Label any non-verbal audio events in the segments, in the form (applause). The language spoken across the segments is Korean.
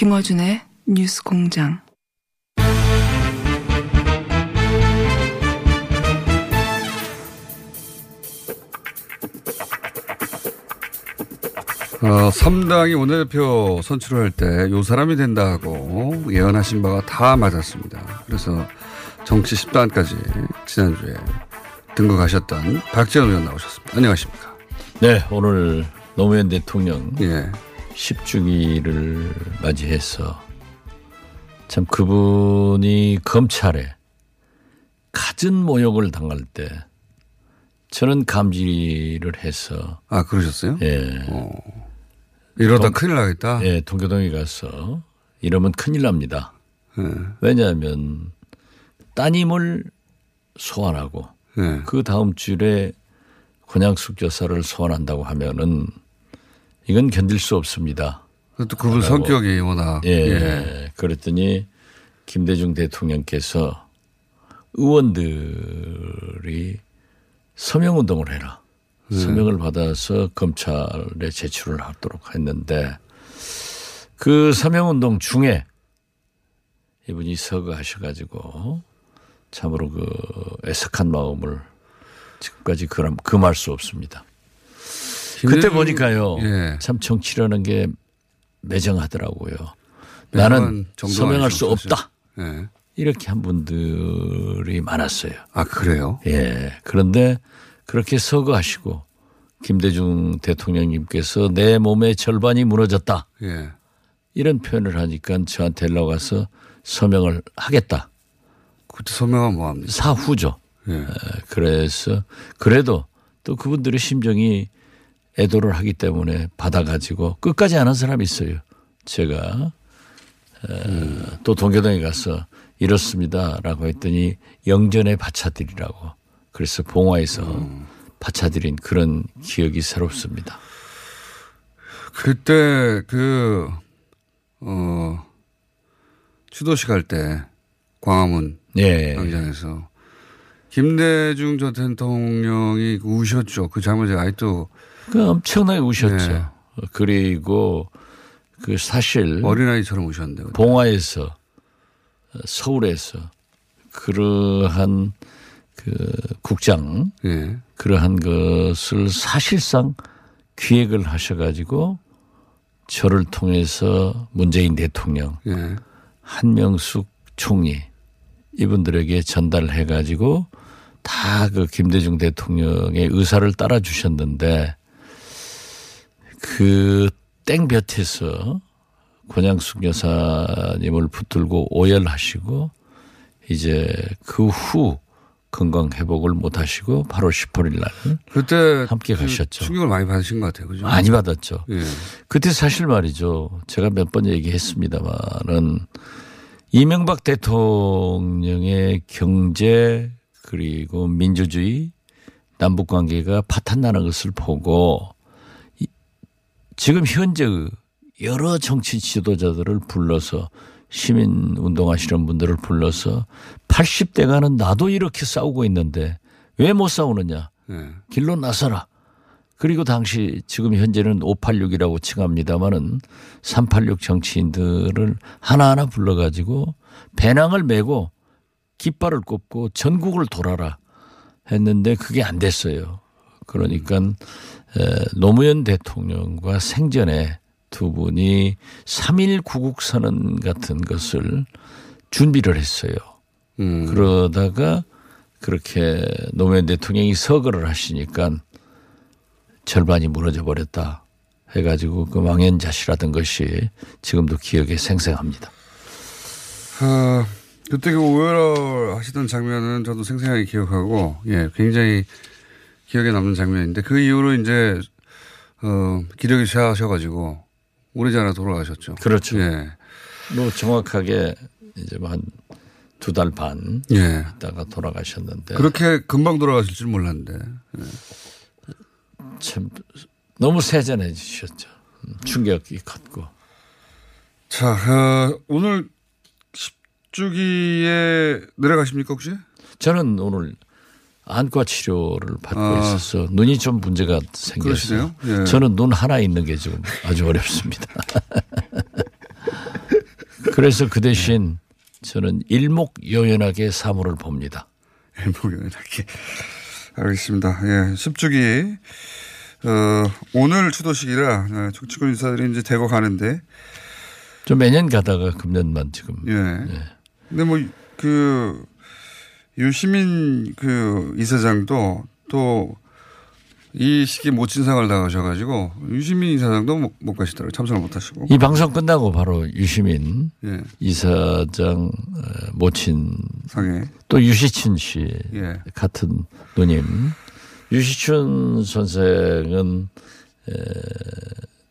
김어준의 뉴스 공장. 어, 3당이 원내대표 선출을 할 때 요 사람이 된다고 예언하신 바가 다 맞았습니다. 그래서 정치 10단까지 지난주에 등극하셨던 박지원 의원 나오셨습니다. 안녕하십니까. 네, 오늘 노무현 대통령 예. 10주기를 맞이해서 참 그분이 검찰에 갖은 모욕을 당할 때 저는 감지를 해서 아, 그러셨어요? 예, 이러다 동- 큰일 나겠다. 예 동교동에 가서 이러면 큰일 납니다. 예. 왜냐하면 따님을 소환하고 예. 그 다음 주에 권양숙 여사를 소환한다고 하면은 이건 견딜 수 없습니다. 또 그분 성격이 워낙. 예. 예. 그랬더니 김대중 대통령께서 의원들이 서명 운동을 해라. 서명을 받아서 검찰에 제출을 하도록 했는데 그 서명 운동 중에 이분이 서거하셔가지고 참으로 그 애석한 마음을 지금까지 그람 금할 수 없습니다. 그때 보니까요. 예. 참 정치라는 게 매정하더라고요. 나는 서명할 수 없다. 예. 이렇게 한 분들이 많았어요. 아, 그래요? 예. 그런데 그렇게 서거하시고 김대중 대통령님께서 내 몸의 절반이 무너졌다. 예. 이런 표현을 하니까 저한테 연락 와서 서명을 하겠다. 그때 서명하면 뭐합니까? 사후죠. 예. 에, 그래서 그래도 또 그분들의 심정이 애도를 하기 때문에 받아가지고 끝까지 안 한 사람이 있어요. 제가 에, 또 동교동에 가서 이렇습니다라고 했더니 영전에 바쳐드리라고 그래서 봉화에서 바쳐드린 그런 기억이 새롭습니다. 그때 그, 어, 추도식 할 때 광화문 예. 광장에서 김대중 전 대통령이 우셨죠. 그 장면 제가 아직도 그 엄청나게 우셨죠. 네. 그리고 그 사실 어린아이처럼 우셨는데. 봉화에서 서울에서 그러한 그 국장 예. 그러한 것을 사실상 기획을 하셔가지고 저를 통해서 문재인 대통령, 예. 한명숙 총리 이분들에게 전달해가지고 다 그 김대중 대통령의 의사를 따라 주셨는데 그 땡볕에서 권양숙 여사님을 붙들고 오열하시고 이제 그 후 건강 회복을 못 하시고 8월 18일 날 그때 함께 그 가셨죠. 충격을 많이 받으신 것 같아요. 그죠? 많이 받았죠. 예. 그때 사실 말이죠. 제가 몇 번 얘기했습니다만은 이명박 대통령의 경제 그리고 민주주의 남북 관계가 파탄나는 것을 보고 이- 지금 현재 여러 정치 지도자들을 불러서 시민 운동하시는 분들을 불러서 80대가는 나도 이렇게 싸우고 있는데 왜 못 싸우느냐. 예. 길로 나서라. 그리고 당시 지금 현재는 586이라고 칭합니다마는 386 정치인들을 하나하나 불러가지고 배낭을 메고 깃발을 꼽고 전국을 돌아라 했는데 그게 안 됐어요. 그러니까 에, 노무현 대통령과 생전에 두 분이 3.1 구국 선언 같은 것을 준비를 했어요. 음. 그러다가 그렇게 노무현 대통령이 서거를 하시니까 절반이 무너져 버렸다 해가지고 그 망연자실하던 것이 지금도 기억에 생생합니다. 아, 그때 그 오열을 하시던 장면은 저도 생생하게 기억하고, 예, 굉장히 기억에 남는 장면인데 그 이후로 이제, 어, 기력이 쇠하셔가지고 오래전에 돌아가셨죠. 그렇죠. 예. 뭐 정확하게 이제 뭐한두 달 반 예. 있다가 돌아가셨는데 그렇게 금방 돌아가실 줄 몰랐는데. 참 너무 세전해지셨죠. 음, 충격이 컸고. 자, 어, 오늘 10주기에 내려가십니까 혹시? 저는 오늘 안과 치료를 받고 아. 있어서 눈이 좀 문제가 생겼어요. 예. 저는 눈 하나 있는 게 지금 아주 어렵습니다. (laughs) 그래서 그 대신 저는 일목요연하게 사물을 봅니다. 일목요연하게. 알겠습니다. 예, 10주기. 어, 오늘 추도식이라 어, 정치권 인사들이 이제 대거 가는데 좀 매년 가다가 금년만 지금 예. 근데 뭐 그 유시민 그 이사장도 또 이 시기에 모친상을 당하셔가지고 유시민 이사장도 못, 못 가시더라고요. 참석을 못 하시고. 이 방송 끝나고 바로 유시민 예. 이사장 어, 모친 상해. 또 유시춘 씨 예. 같은 누님 유시춘 선생은 에,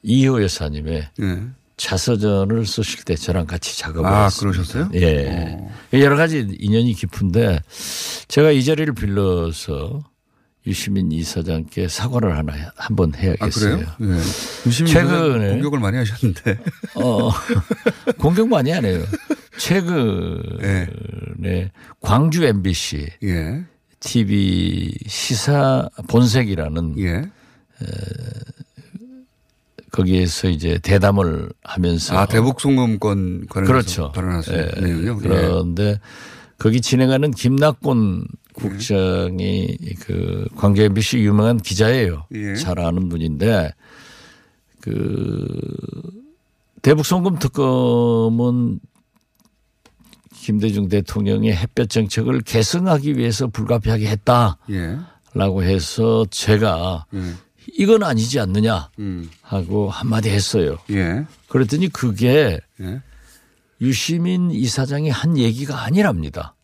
이호 여사님의 예. 자서전을 쓰실 때 저랑 같이 작업을 아, 했습니다. 그러셨어요? 예. 어. 여러 가지 인연이 깊은데 제가 이 자리를 빌려서 유시민 이사장께 사과를 하나 한번 아, 해야겠어요. 그래요? 예. 유시민 최근에- 공격을 많이 하셨는데. 어, 공격 많이 안 해요. 최근에 예. 광주 MBC 예. TV 시사 본색이라는 예. 거기에서 이제 대담을 하면서 아, 대북 송금권 관련해서 그렇죠. 발언하신 예. 내용이요? 예. 그런데 거기 진행하는 김낙곤 국장이 그 광주 MBC 유명한 기자예요. 예. 잘 아는 분인데 그 대북 송금 특검은 김대중 대통령의 햇볕 정책을 계승하기 위해서 불가피하게 했다라고 예. 해서 제가 예. 이건 아니지 않느냐 음. 하고 한마디 했어요. 예. 그랬더니 그게 예. 유시민 이사장이 한 얘기가 아니랍니다.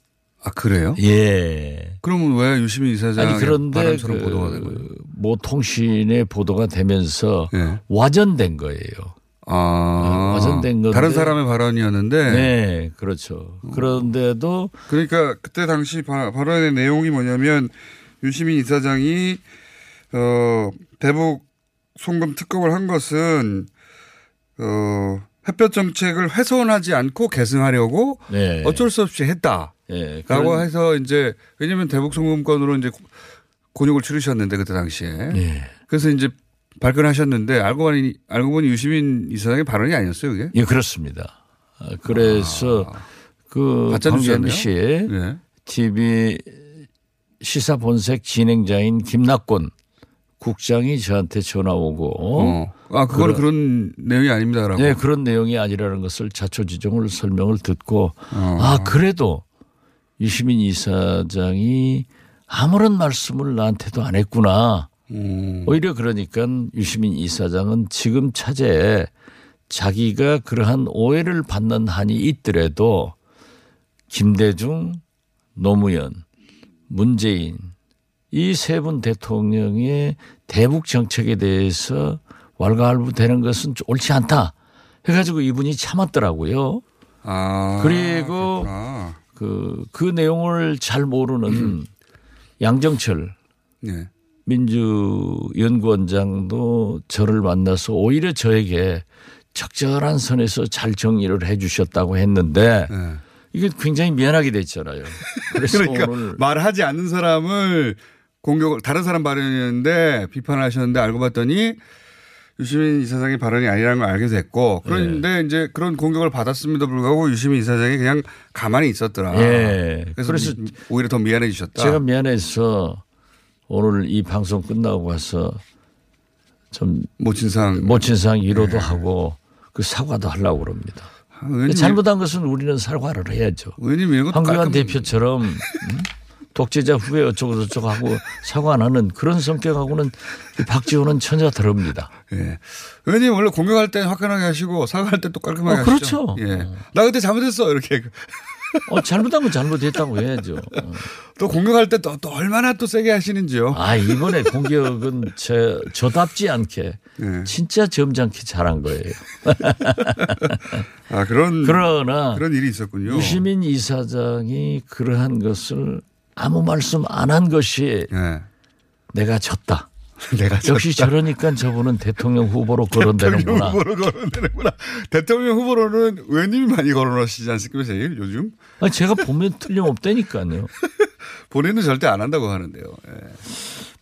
아, 그래요? 예. 그러면 왜 유시민 이사장의 아니 그런데 발언처럼 보도가 된 거예요? 그, 모 통신에 보도가 되면서 예. 와전된 거예요. 아, 와전된 건데. 다른 사람의 발언이었는데. 네, 그렇죠. 그런데도 그러니까 그때 당시 바, 발언의 내용이 뭐냐면 유시민 이사장이 어 대북 송금 특검을 한 것은 어 햇볕 정책을 훼손하지 않고 계승하려고 네. 어쩔 수 없이 했다라고 예, 그런- 해서 이제 왜냐하면 대북 송금권으로 이제 곤욕을 치르셨는데 그때 당시에 예. 그래서 이제 발끈하셨는데 알고 보니 알고 보니 유시민 이사장의 발언이 아니었어요 그게 예, 그렇습니다. 아, 그래서 그 뉴스였네요? MBC 예. TV 시사 본색 진행자인 김낙곤 국장이 저한테 전화 오고 어. 아 그거는 그런- 그런 내용이 아닙니다라고 네, 그런 내용이 아니라는 것을 자초지종을 설명을 듣고 어. 아 그래도 유시민 이사장이 아무런 말씀을 나한테도 안 했구나. 음. 오히려 그러니까 유시민 이사장은 지금 차제에 자기가 그러한 오해를 받는 한이 있더라도 김대중, 노무현, 문재인 이 세 분 대통령의 대북 정책에 대해서 왈가왈부 되는 것은 옳지 않다. 해가지고 이분이 참았더라고요. 아, 그리고 그렇구나. 그, 그 내용을 잘 모르는 양정철 네. 민주연구원장도 저를 만나서 오히려 저에게 적절한 선에서 잘 정리를 해 주셨다고 했는데 네. 이게 굉장히 미안하게 됐잖아요. (laughs) 그래서 그러니까 오늘 말하지 않는 사람을 공격을 다른 사람 발언이었는데 비판을 하셨는데 알고 봤더니 유시민 이사장의 발언이 아니라는 걸 알게 됐고 그런데 네. 이제 그런 공격을 받았음에도 불구하고 유시민 이사장이 그냥 가만히 있었더라. 예. 그래서, 그래서 미- 오히려 더 미안해지셨다. 제가 미안해서 오늘 이 방송 끝나고 와서 좀 모친상 모친상 네. 위로도 하고 그 사과도 하려고 그럽니다. 아, 잘못한 것은 우리는 사과를 해야죠. 의원님 것도 황교안 깔끔- 대표처럼 음? (laughs) 독재자 후배 어쩌고 저쩌고 하고 사과 안 하는 그런 성격하고는 이 박지원은 천자 다릅니다. 예. 의원님 원래 공격할 때 화끈하게 하시고 사과할 때 또 깔끔하게 어, 하시죠. 그렇죠. 예. 나 그때 잘못했어 이렇게 어, 잘못한 건 잘못했다고 해야죠. 어. 또 공격할 때 또 또 얼마나 또 세게 하시는지요. 아, 이번에 공격은 저, 저답지 않게 예. 진짜 점잖게 잘한 거예요. 아 그런 그러나 그런 일이 있었군요. 유시민 이사장이 그러한 것을 아무 말씀 안 한 것이 예. 내가 졌다. (laughs) 내가 역시 저러니까 저분은 대통령 후보로 (laughs) 대통령 거론되는구나. 후보로 거론되는구나. 대통령 후보로는 의원님이 많이 거론하시지 않습니까 제일 요즘 아니, 제가 보면 틀림없다니까요. (laughs) 본인은 절대 안 한다고 하는데요. 예.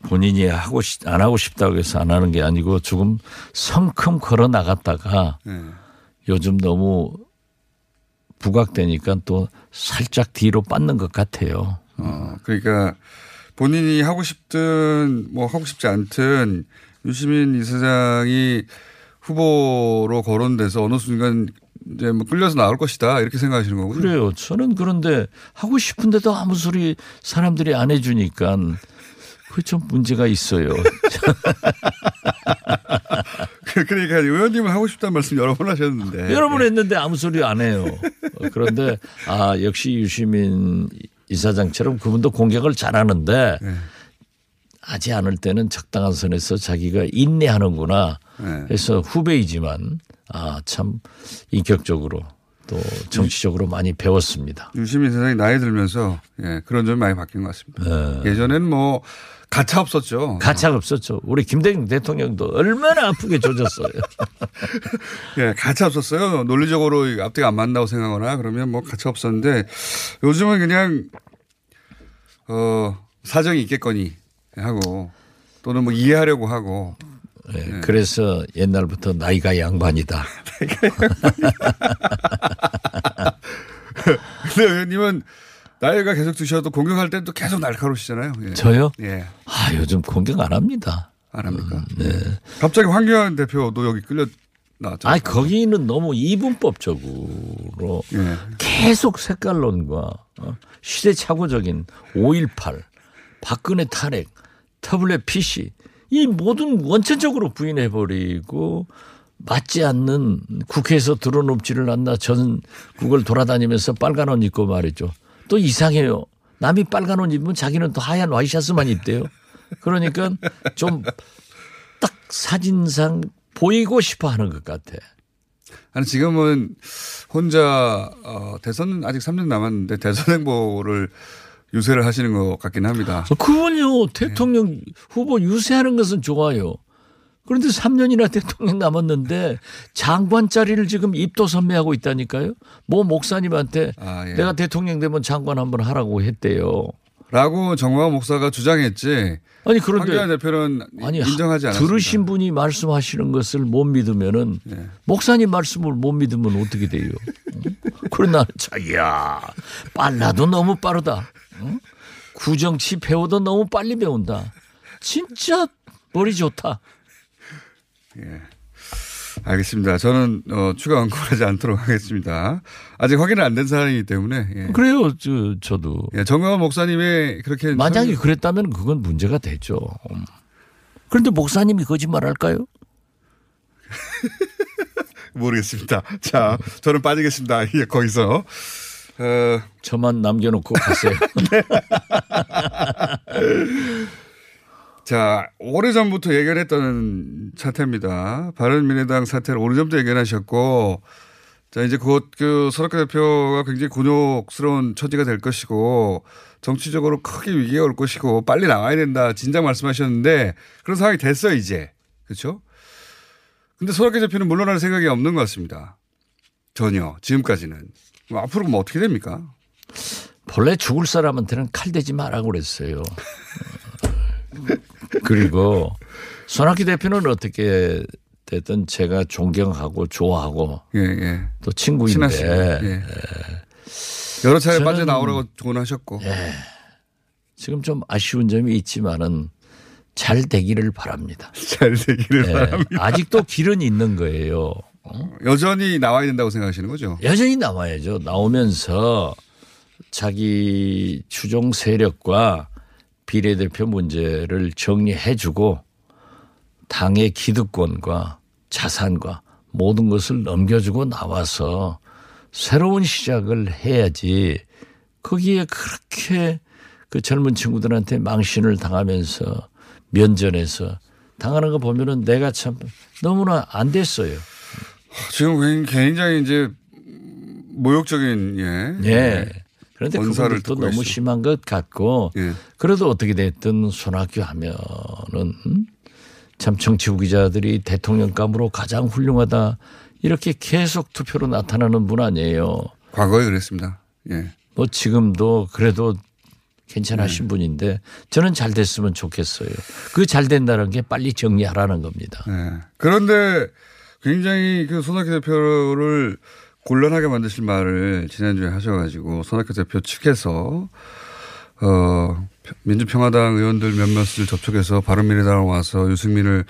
본인이 하고 싶- 안 하고 싶다고 해서 안 하는 게 아니고 조금 성큼 걸어 나갔다가 예. 요즘 너무 부각되니까 또 살짝 뒤로 빠는 것 같아요. 어, 그러니까 본인이 하고 싶든 뭐 하고 싶지 않든 유시민 이사장이 후보로 거론돼서 어느 순간 이제 뭐 끌려서 나올 것이다 이렇게 생각하시는 거군요. 그래요. 저는 그런데 하고 싶은데도 아무 소리 사람들이 안 해주니까 그게 좀 문제가 있어요. (laughs) 그러니까 의원님은 하고 싶다는 말씀 여러 번 하셨는데. 여러 번 했는데 아무 소리 안 해요. 어, 그런데 아 역시 유시민 이사장처럼 그분도 공격을 잘하는데 네. 하지 않을 때는 적당한 선에서 자기가 인내하는구나 네. 해서 후배이지만 아 참 인격적으로 또 정치적으로 많이 배웠습니다. 유시민 이사장이 나이 들면서 예, 그런 점이 많이 바뀐 것 같습니다. 네. 예전에는 뭐 가차 없었죠. 가차가 없었죠. 우리 김대중 대통령도 얼마나 아프게 조졌어요. (laughs) 예, 가차 없었어요. 논리적으로 앞뒤가 안 맞는다고 생각하거나 그러면 뭐 가차 없었는데 요즘은 그냥 어 사정이 있겠거니 하고 또는 뭐 이해하려고 하고 예, 그래서 옛날부터 나이가 양반이다. (laughs) 근데 의원님은 나이가 계속 드셔도 공격할 때도 계속 날카로우시잖아요. 예. 저요? 예. 아 요즘 공격 안 합니다. 안 합니까? 네. 갑자기 황교안 대표도 여기 끌려 나왔잖아요. 아 거기는 너무 이분법적으로 예. 계속 색깔론과 어, 시대착오적인 5.18, 박근혜 탄핵, 터블렛 PC 이 모든 원천적으로 부인해버리고 맞지 않는 국회에서 드러눕지를 않나 전 국을 돌아다니면서 빨간 옷 입고 말이죠. 또 이상해요. 남이 빨간 옷 입으면 자기는 또 하얀 와이셔츠만 입대요. 그러니까 좀 딱 사진상 보이고 싶어 하는 것 같아. 아니 지금은 혼자 어, 대선은 아직 3년 남았는데 대선 행보를 유세를 하시는 것 같긴 합니다. 그건요, 대통령 후보 유세하는 것은 좋아요. 그런데 3년이나 대통령 남았는데 장관 자리를 지금 입도 선매하고 있다니까요. 모 목사님한테 아, 예. 내가 대통령 되면 장관 한번 하라고 했대요. 라고 정광 목사가 주장했지. 아니 황교안 그런데 대표는 아니 인정하지 않았습니다. 들으신 분이 말씀하시는 것을 못 믿으면은 네. 목사님 말씀을 못 믿으면 어떻게 돼요? 나는 자야 빨라도 너무 빠르다. 응? 구정치 배워도 너무 빨리 배운다. 진짜 머리 좋다. 알겠습니다. 저는 어, 추가 언급하지 않도록 하겠습니다. 아직 확인은 안된 사안이기 때문에. 예. 그래요, 저, 저도. 예, 정광훈 목사님의 그렇게 만약에 설- 그랬다면 그건 문제가 되죠. 음. 그런데 목사님이 거짓말 할까요? (laughs) 모르겠습니다. 자, 저는 빠지겠습니다. 예, 거기서. 어, 저만 남겨놓고 가세요. (laughs) (laughs) 자, 오래전부터 예견했던 사태입니다. 바른미래당 사태를 오래전부터 예견하셨고, 자, 이제 곧그 손학규 대표가 굉장히 곤욕스러운 처지가 될 것이고, 정치적으로 크게 위기가 올 것이고, 빨리 나와야 된다. 진작 말씀하셨는데, 그런 상황이 됐어요, 이제. 그렇죠? 근데 손학규 대표는 물러날 생각이 없는 것 같습니다. 전혀, 지금까지는. 뭐 앞으로 뭐 어떻게 됩니까? 본래 죽을 사람한테는 칼 대지 말라고 그랬어요. (laughs) 그리고 손학규 대표는 어떻게 됐든 제가 존경하고 좋아하고 예, 예. 또 친구인데 친하시고. 예. 여러 차례 저는- 빠져 나오라고 조언하셨고. 지금 좀 아쉬운 점이 있지만은 잘 되기를 바랍니다. (laughs) 잘 되기를 예, 바랍니다. 아직도 길은 있는 거예요. 여전히 나와야 된다고 생각하시는 거죠? 여전히 나와야죠. 나오면서 자기 추종 세력과 비례대표 문제를 정리해주고 당의 기득권과 자산과 모든 것을 넘겨주고 나와서 새로운 시작을 해야지 거기에 그렇게 그 젊은 친구들한테 망신을 당하면서 면전에서 당하는 거 보면은 내가 참 너무나 안 됐어요. 지금 굉장히 이제 모욕적인 예. 예. 그런데 그분들도 듣고 너무 있어. 심한 것 같고 예. 그래도 어떻게 됐든 손학규 하면은 음? 참 정치부 기자들이 대통령감으로 가장 훌륭하다 이렇게 계속 투표로 나타나는 분 아니에요. 과거에 그랬습니다. 예. 뭐 지금도 그래도 네. 괜찮으신 분인데 저는 잘 됐으면 좋겠어요. 그 잘 된다는 게 빨리 정리하라는 겁니다. 예. 그런데 굉장히 그 손학규 대표를 곤란하게 만드실 말을 지난주에 하셔가지고 손학규 대표 측에서 어 민주평화당 의원들 몇몇을 접촉해서 바른미래당 와서 유승민을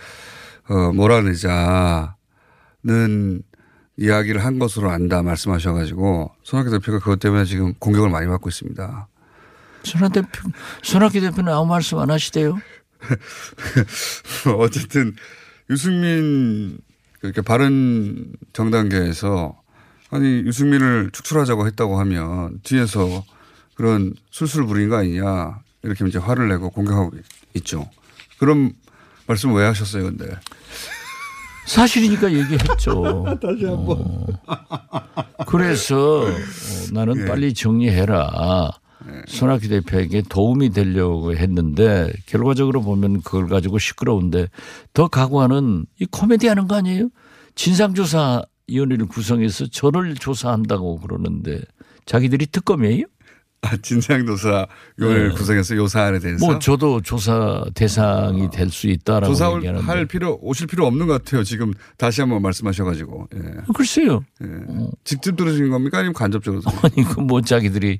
어 몰아내자는 이야기를 한 것으로 안다 말씀하셔가지고 손학규 대표가 그것 때문에 지금 공격을 많이 받고 있습니다. 손학 대표, 손학규 대표는 아무 말씀 안 하시대요. (laughs) 어쨌든 유승민 이렇게 바른 정당계에서 아니 유승민을 축출하자고 했다고 하면 뒤에서 그런 술술 부린 거 아니냐 이렇게 이제 화를 내고 공격하고 있죠. 그런 말씀 왜 하셨어요, 근데? 사실이니까 얘기했죠. (laughs) 다시 한번. 그래서 어, 나는 예. 빨리 정리해라. 손학규 대표에게 도움이 되려고 했는데 결과적으로 보면 그걸 가지고 시끄러운데 더 각오하는 이 코미디 하는 거 아니에요? 진상조사 위원회를 구성해서 저를 조사한다고 그러는데 자기들이 특검이에요? 아, 진상조사 위원회를 네. 구성해서 요 사안에 대해서 뭐 저도 조사 대상이 될수 있다라고 조사할 얘기하는데 필요 오실 필요 없는 것 같아요. 지금 다시 한번 말씀하셔가지고 예. 글쎄요. 예. 직접 들으신 겁니까 아니면 간접적으로? 아니 그뭐 자기들이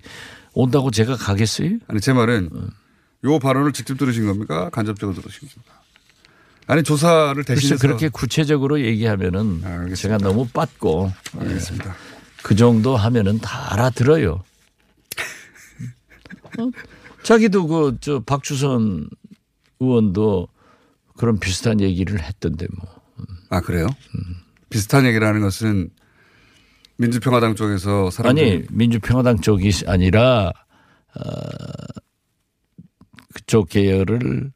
온다고 제가 가겠어요? 아니 제 말은 요 발언을 직접 들으신 겁니까? 간접적으로 들으신 겁니까? 아니 조사를 대신해서 그렇게 구체적으로 얘기하면은 아, 알겠습니다. 제가 너무 빠고 알겠습니다. 그 정도 하면은 다 알아들어요. 어? (laughs) 자기도 그 저 박주선 의원도 그런 비슷한 얘기를 했던데 뭐. 아 그래요? 비슷한 얘기를 하는 것은 민주평화당 쪽에서 사람들이 아니 민주평화당 쪽이 아니라 어, 그쪽 계열을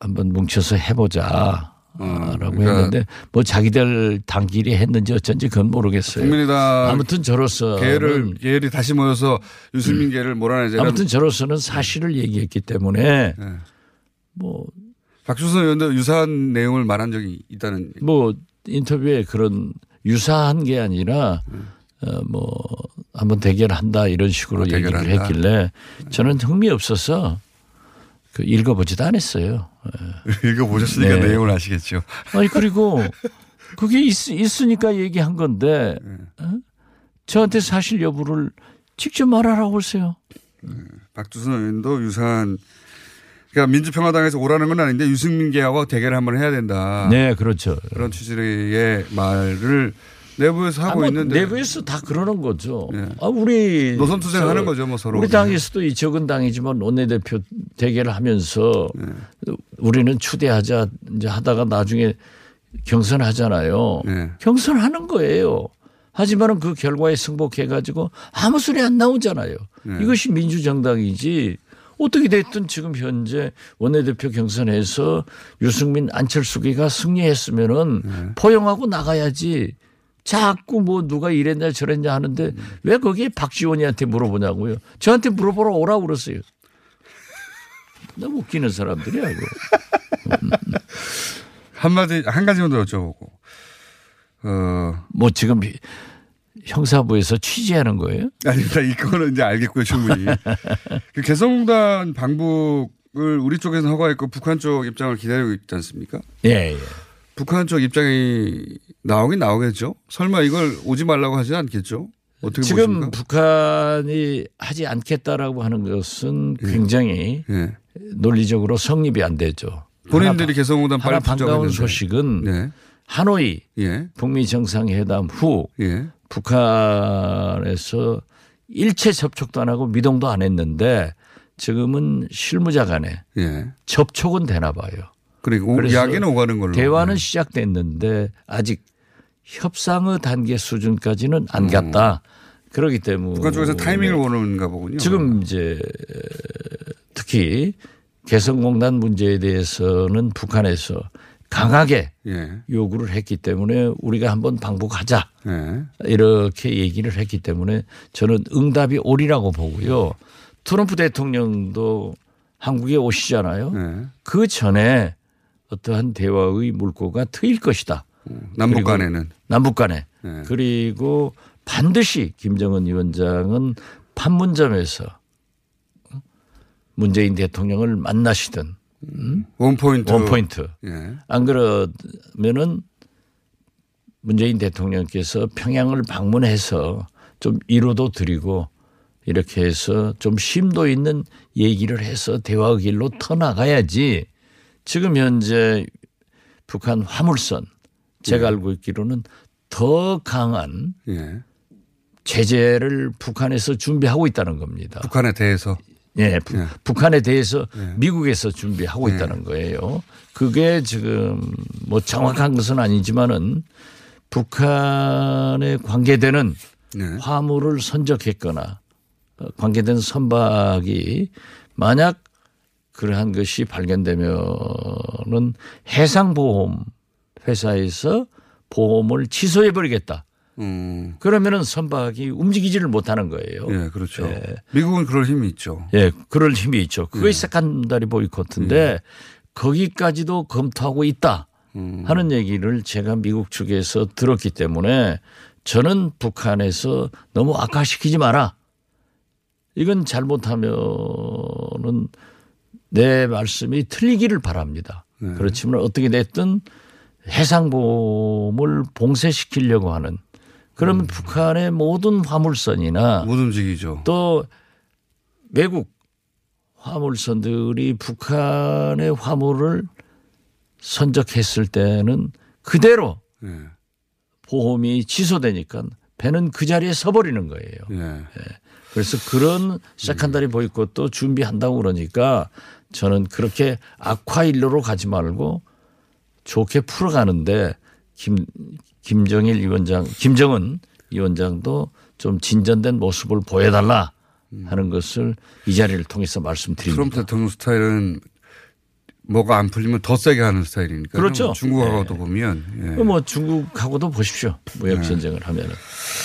한번 뭉쳐서 해보자. 어, 라고 그러니까 했는데 뭐 자기들 당끼리 했는지 어쩐지 그건 모르겠어요. 국민의당 아무튼 저로서 계열을 계열이 다시 모여서 유승민 계를 몰아내자. 아무튼 저로서는 사실을 얘기했기 때문에 네. 뭐, 박주선 의원도 유사한 내용을 말한 적이 있다는. 뭐 인터뷰에 그런 유사한 게 아니라 어, 뭐 한번 대결한다 이런 식으로 아, 얘기를 대결한다. 했길래 저는 흥미 없어서 그 읽어보지도 않았어요. (laughs) 읽어보셨으니까 네. 내용을 아시겠죠. 아니 그리고 (laughs) 그게 있, 있으니까 얘기한 건데 어? 저한테 사실 여부를 직접 말하라고 하세요. 박주선 의원도 유사한 그러니까 민주평화당에서 오라는 건 아닌데 유승민 계하고 대결을 한번 해야 된다. 네, 그렇죠. 그런 취지의 말을 내부에서 하고 아, 뭐 있는데 내부에서 다 그러는 거죠. 네. 아, 우리 노선 투쟁 저- 하는 거죠, 뭐 서로. 우리 당에서도 이 적은 당이지만 원내대표 대결을 하면서 네. 우리는 추대하자 이제 하다가 나중에 경선하잖아요. 네. 경선하는 거예요. 하지만은 그 결과에 승복해 가지고 아무 소리 안 나오잖아요. 네. 이것이 민주정당이지. 어떻게 됐든 지금 현재 원내대표 경선에서 유승민 안철수기가 승리했으면은 네. 포용하고 나가야지. 자꾸 뭐 누가 이랬냐 저랬냐 하는데 왜 거기에 박지원이한테 물어보냐고요. 저한테 물어보러 오라 그랬어요. 너무 웃기는 사람들이야 이거. (laughs) 한마디 한 가지만 더 여쭤보고 어 뭐 지금 형사부에서 취재하는 거예요? 아닙니다. 이거는 이제 알겠고요, 충분히. (laughs) 그 개성공단 방북을 우리 쪽에서 허가했고 북한 쪽 입장을 기다리고 있지 않습니까? 예, 예. 북한 쪽 입장이 나오긴 나오겠죠. 설마 이걸 오지 말라고 하지 않겠죠? 어떻게 지금 보십니까? 북한이 하지 않겠다라고 하는 것은 굉장히 예. 논리적으로 성립이 안 되죠. 본인들이 개성공단 하나 반가운. 소식은 네. 하노이 예. 북미 정상회담 후 예. 북한에서 일체 접촉도 안 하고 미동도 안 했는데 지금은 실무자 간에 예. 접촉은 되나 봐요. 그리고 이야기는 오가는 걸로. 대화는 네. 시작됐는데 아직 협상의 단계 수준까지는 안 음. 갔다. 그렇기 때문에 북한 쪽에서 타이밍을 보는가 보군요. 지금 이제 특히 개성공단 문제에 대해서는 북한에서 강하게 예. 요구를 했기 때문에 우리가 한번 방북하자 예. 이렇게 얘기를 했기 때문에 저는 응답이 오리라고 보고요. 트럼프 대통령도 한국에 오시잖아요. 예. 그 전에 어떠한 대화의 물꼬가 트일 것이다. 남북 그리고 간에는. 남북 간에. 네. 그리고 반드시 김정은 위원장은 판문점에서 문재인 대통령을 만나시든 원포인트. 원포인트. 예. 안 그러면은 문재인 대통령께서 평양을 방문해서 좀 위로도 드리고 이렇게 해서 좀 심도 있는 얘기를 해서 대화 길로 터나가야지 지금 현재 북한 화물선 제가 알고 있기로는 더 강한 예. 제재를 북한에서 준비하고 있다는 겁니다. 북한에 대해서. 예, 부- 예. 북한에 대해서 예. 미국에서 준비하고 예. 있다는 거예요. 그게 지금 뭐 정확한 것은 아니지만은 북한에 관계되는 네. 화물을 선적했거나 어, 관계된 선박이 만약 그러한 것이 발견되면은 해상보험 회사에서 보험을 취소해 버리겠다. 음. 그러면은 선박이 움직이지를 못하는 거예요. 예, 그렇죠. 예. 미국은 그럴 힘이 있죠. 예, 그럴 힘이 있죠. 그게 예. 세컨다리 보이콧인데 거기까지도 검토하고 있다 음. 하는 얘기를 제가 미국 측에서 들었기 때문에 저는 북한에서 너무 악화시키지 마라. 이건 잘못하면은 내 말씀이 틀리기를 바랍니다. 네. 그렇지만 어떻게 됐든 해상보험을 봉쇄시키려고 하는 그러면 북한의 모든 화물선이나 못 움직이죠. 또 외국 화물선들이 북한의 화물을 선적했을 때는 그대로 예. 보험이 취소되니까 배는 그 자리에 서버리는 거예요. 예. 그래서 그런 세컨다리 보이콧도 준비한다고 그러니까 저는 그렇게 악화 일로로 가지 말고 좋게 풀어가는데 김 김정일 위원장, 김정은 위원장도 좀 진전된 모습을 보여달라 하는 것을 이 자리를 통해서 말씀드립니다. 트럼프 대통령 스타일은 뭐가 안 풀리면 더 세게 하는 스타일이니까. 그렇죠. 중국하고도 보면. 예. 뭐 중국하고도 보십시오. 무역 전쟁을 하면은.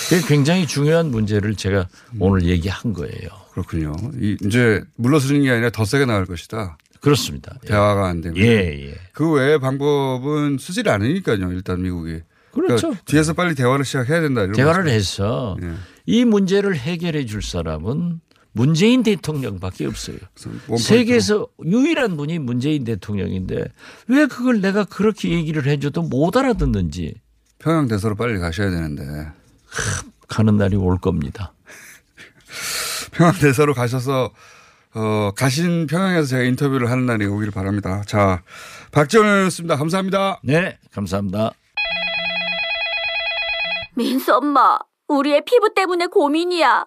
그게 굉장히 중요한 문제를 제가 오늘 얘기한 거예요. 그렇군요. 이, 이제 물러서는 게 아니라 더 세게 나갈 것이다. 그렇습니다. 예. 대화가 안 되면. 예, 예. 그 외의 방법은 쓰질 않으니까요. 일단 미국이. 그렇죠. 그러니까 뒤에서 빨리 대화를 시작해야 된다. 대화를 말씀. 해서 예. 이 문제를 해결해 줄 사람은 문재인 대통령밖에 없어요. 세계에서 유일한 분이 문재인 대통령인데 왜 그걸 내가 그렇게 얘기를 해줘도 못 알아듣는지 평양 대사로 빨리 가셔야 되는데. 가는 날이 올 겁니다. (laughs) 평양 대사로 가셔서 어, 가신 평양에서 제가 인터뷰를 하는 날이 오기를 바랍니다. 자, 박지원 의원이었습니다. 감사합니다. 네, 감사합니다. 민수 엄마, 우리의 피부 때문에 고민이야.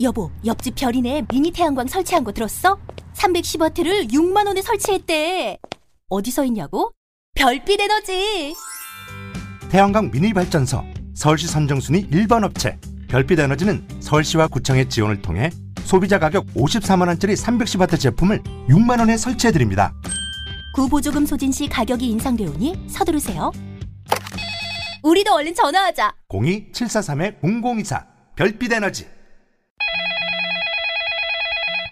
여보, 옆집 별이네 미니 태양광 설치한 거 들었어? 310와트를 6만 원에 설치했대. 어디서 있냐고? 별빛 에너지. 태양광 미니 발전소 서울시 선정 순위 1번 업체 별빛 에너지는 서울시와 구청의 지원을 통해 소비자 가격 54만 원짜리 310와트 제품을 6만 원에 설치해 드립니다. 구보조금 소진 시 가격이 인상되오니 서두르세요. 우리도 얼른 전화하자. 02-743-0024 별빛 에너지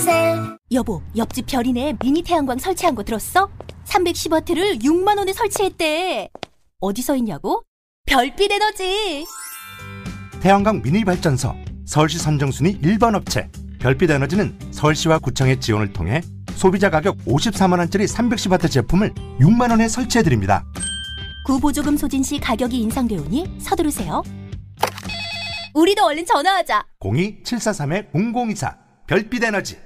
셀 여보, 옆집 별이네 미니 태양광 설치한 거 들었어? 310W를 6만 원에 설치했대. 어디서 있냐고? 별빛 에너지. 태양광 미니 발전소 서울시 선정 순위 1번 업체 별빛 에너지는 서울시와 구청의 지원을 통해 소비자 가격 54만 원짜리 310W 제품을 6만 원에 설치해 드립니다. 구보조금 소진 시 가격이 인상되오니 서두르세요. 우리도 얼른 전화하자. 02-743-0024 별빛 에너지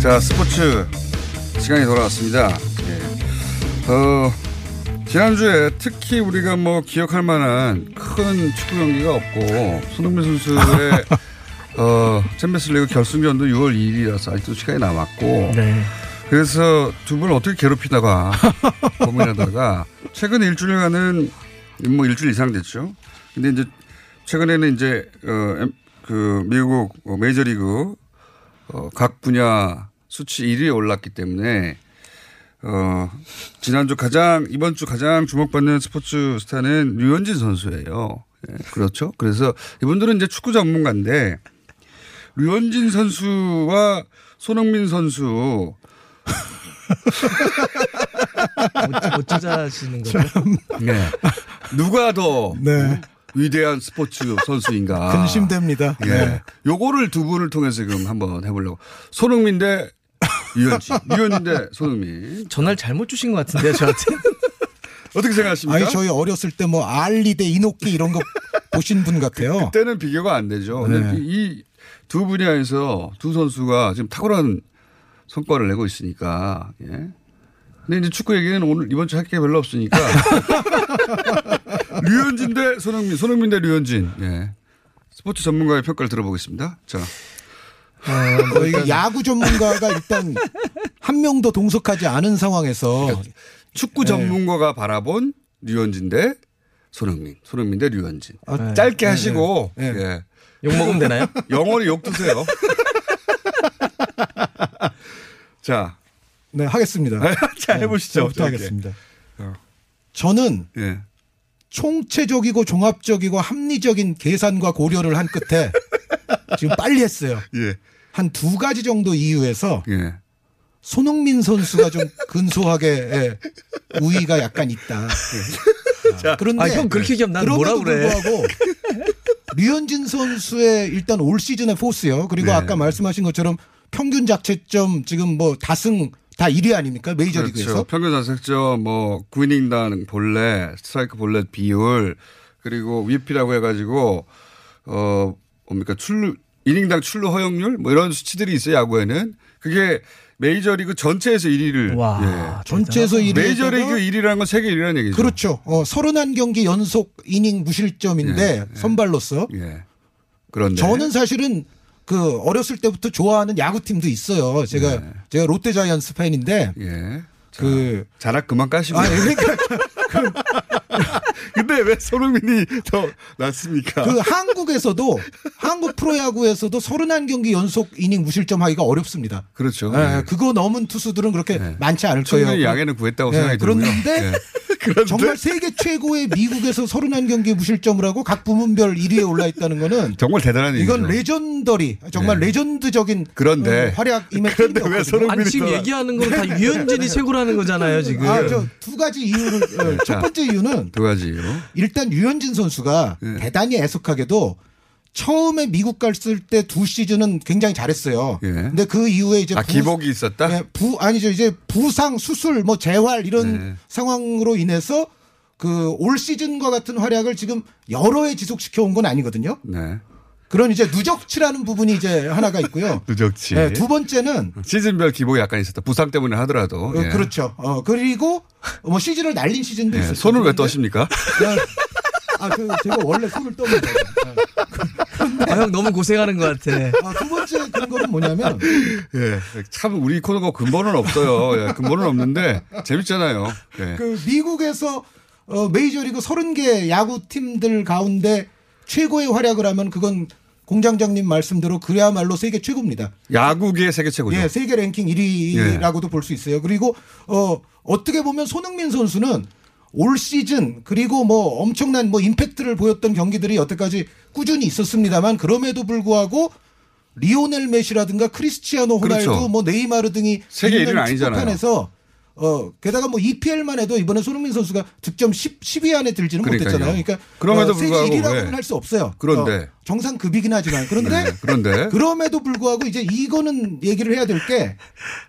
자, 스포츠 시간이 돌아왔습니다. 예. 어, 지난주에 특히 우리가 뭐 기억할 만한 큰 축구 경기가 없고, 손흥민 선수의 (laughs) 어, 챔피언스 리그 결승전도 6월 2일이라서 아직도 시간이 남았고, 네. 그래서 두 분을 어떻게 괴롭히다가 (laughs) 고민하다가 최근 일주일간은 뭐 일주일 이상 됐죠. 근데 이제 최근에는 이제 어, 엠- 그 미국 어, 메이저리그 어, 각 분야 수치 1위에 올랐기 때문에 어, 지난주 가장 이번 주 가장 주목받는 스포츠 스타는 류현진 선수예요. 예, 그렇죠. 그래서 이분들은 이제 축구 전문가인데 류현진 선수와 손흥민 선수 못 찾아시는 거죠? 네. 누가 더 네. 위대한 스포츠 선수인가. 근심됩니다. 예. 네. 요거를 두 분을 통해서 지금 한번 해보려고. 손흥민 대 유현진. 유현진 대 손흥민. 전화를 잘못 주신 것 같은데요, 저한테. (laughs) 어떻게 생각하십니까? 아니 저희 어렸을 때 뭐 알리 대 이노끼 이런 거 보신 분 같아요. 그때는 비교가 안 되죠. 근데 네. 이두 분야에서 두 선수가 지금 탁월한 성과를 내고 있으니까. 예. 근데 이제 축구 얘기는 오늘 이번 주 할 게 별로 없으니까. (laughs) 류현진 대 손흥민, 손흥민 대 류현진. 예. 스포츠 전문가의 평가를 들어보겠습니다. 자. 어, 이게 야구 전문가가 일단 한 명도 동석하지 않은 상황에서 그러니까 축구 전문가가 바라본 류현진 대 손흥민, 손흥민 대 류현진. 아, 짧게 네, 하시고 네, 네. 예. 욕 먹으면 되나요? (laughs) 영어로 욕 드세요. (laughs) 자, 네 하겠습니다. (laughs) 자 해보시죠. 짧게. 하겠습니다. 어. 저는 예. 총체적이고 종합적이고 합리적인 계산과 고려를 한 끝에 지금 빨리 했어요. (laughs) 예. 한 두 가지 정도 이유에서 예. 손흥민 선수가 좀 근소하게 예, 우위가 약간 있다. 아, 그런데 아, 형 그렇게 얘기하면 난 뭐라 그래. 불구하고 류현진 선수의 일단 올 시즌의 포스요. 그리고 네. 아까 말씀하신 것처럼 평균 자책점 지금 뭐 다승 다 1위 아닙니까? 메이저리그에서. 그렇죠. 평균 자책점, 뭐, 구이닝당 볼넷, 스트라이크 볼넷 비율, 그리고 위피라고 해 가지고, 어, 뭡니까, 출루, 이닝당 출루 허용률? 뭐 이런 수치들이 있어요, 야구에는. 그게 메이저리그 전체에서 1위를. 와, 전체에서 1위. 메이저리그 1위라는 건 세계 1위라는 얘기죠. 그렇죠. 어, 31경기 연속 이닝 무실점인데 선발로서. 예. 그런데. 저는 사실은 그 어렸을 때부터 좋아하는 야구팀도 있어요. 제가 네. 제가 롯데 자이언츠 팬인데 예. 그 자락 그만 까시고. 아, 그러니까 (laughs) 근데 왜 손흥민이 더 낫습니까? 그 한국에서도 한국 프로야구에서도 31경기 연속 이닝 무실점 하기가 어렵습니다. 그렇죠. 예, 예. 그거 넘은 투수들은 그렇게 많지 않을 거예요. 충분히 양해는 구했다고 예, 생각이 들고요. 그런데 예. 그런데 정말 세계 최고의 미국에서 31경기 무실점을 하고 각 부문별 1위에 올라 있다는 거는 정말 대단한 얘기죠. 이건 legendary 정말 네. 레전드적인 그런데 어, 활약 이벤트 그런데 왜 아니 지금 더- 얘기하는 건 다 류현진이 최고라는 거잖아요 지금. 아, 저두 가지 이유를 어, 네, 첫 자. 번째 이유는 두 가지요. 일단 류현진 선수가 네. 대단히 애석하게도 처음에 미국 갔을 때 두 시즌은 굉장히 잘했어요. 근데 그 이후에 이제 아, 기복이 있었다? 네, 부 아니죠 이제 부상 수술 뭐 재활 이런 네. 상황으로 인해서 그 올 시즌과 같은 활약을 지금 여러 해 지속시켜 온 건 아니거든요. 네. 그런 이제 누적치라는 부분이 이제 하나가 있고요. (laughs) 누적치. 네, 두 번째는 시즌별 기복이 약간 있었다. 부상 때문에 하더라도. 어, 예. 그렇죠. 어, 그리고 뭐 시즌을 날린 시즌도 예, 있었어요. 손을 왜 떠십니까? 아, 그 제가 원래 손을 떠면 돼요. 아, 형 너무 고생하는 것 같아. 아, 두 번째 그런 거는 뭐냐면 예. 참 우리 코너가 근본은 없어요. 예, 근본은 없는데 재밌잖아요. 예. 그 미국에서 어, 메이저리그 30개 야구 팀들 가운데 최고의 활약을 하면 그건 공장장님 말씀대로 그야말로 세계 최고입니다. 야구계 세계 최고죠. 예, 세계 랭킹 1위라고도 볼수 있어요. 그리고 어 어떻게 보면 손흥민 선수는 올 시즌 그리고 뭐 엄청난 뭐 임팩트를 보였던 경기들이 여태까지 꾸준히 있었습니다만 그럼에도 불구하고 리오넬 메시라든가 크리스티아노 호날두 그렇죠. 뭐 네이마르 등이 세계 있는 1위는 아니잖아요. 어 게다가 뭐 EPL만 해도 이번에 손흥민 선수가 득점 10, 10위 안에 들지는 그러니까요. 못했잖아요. 그러니까 그럼에도 어, 세계 불구하고 1위라고는 왜? 할수 없어요. 그런데. 어, 정상급이긴 하지만 그런데 네, 그런데 (laughs) 그럼에도 불구하고 이제 이거는 얘기를 해야 될 게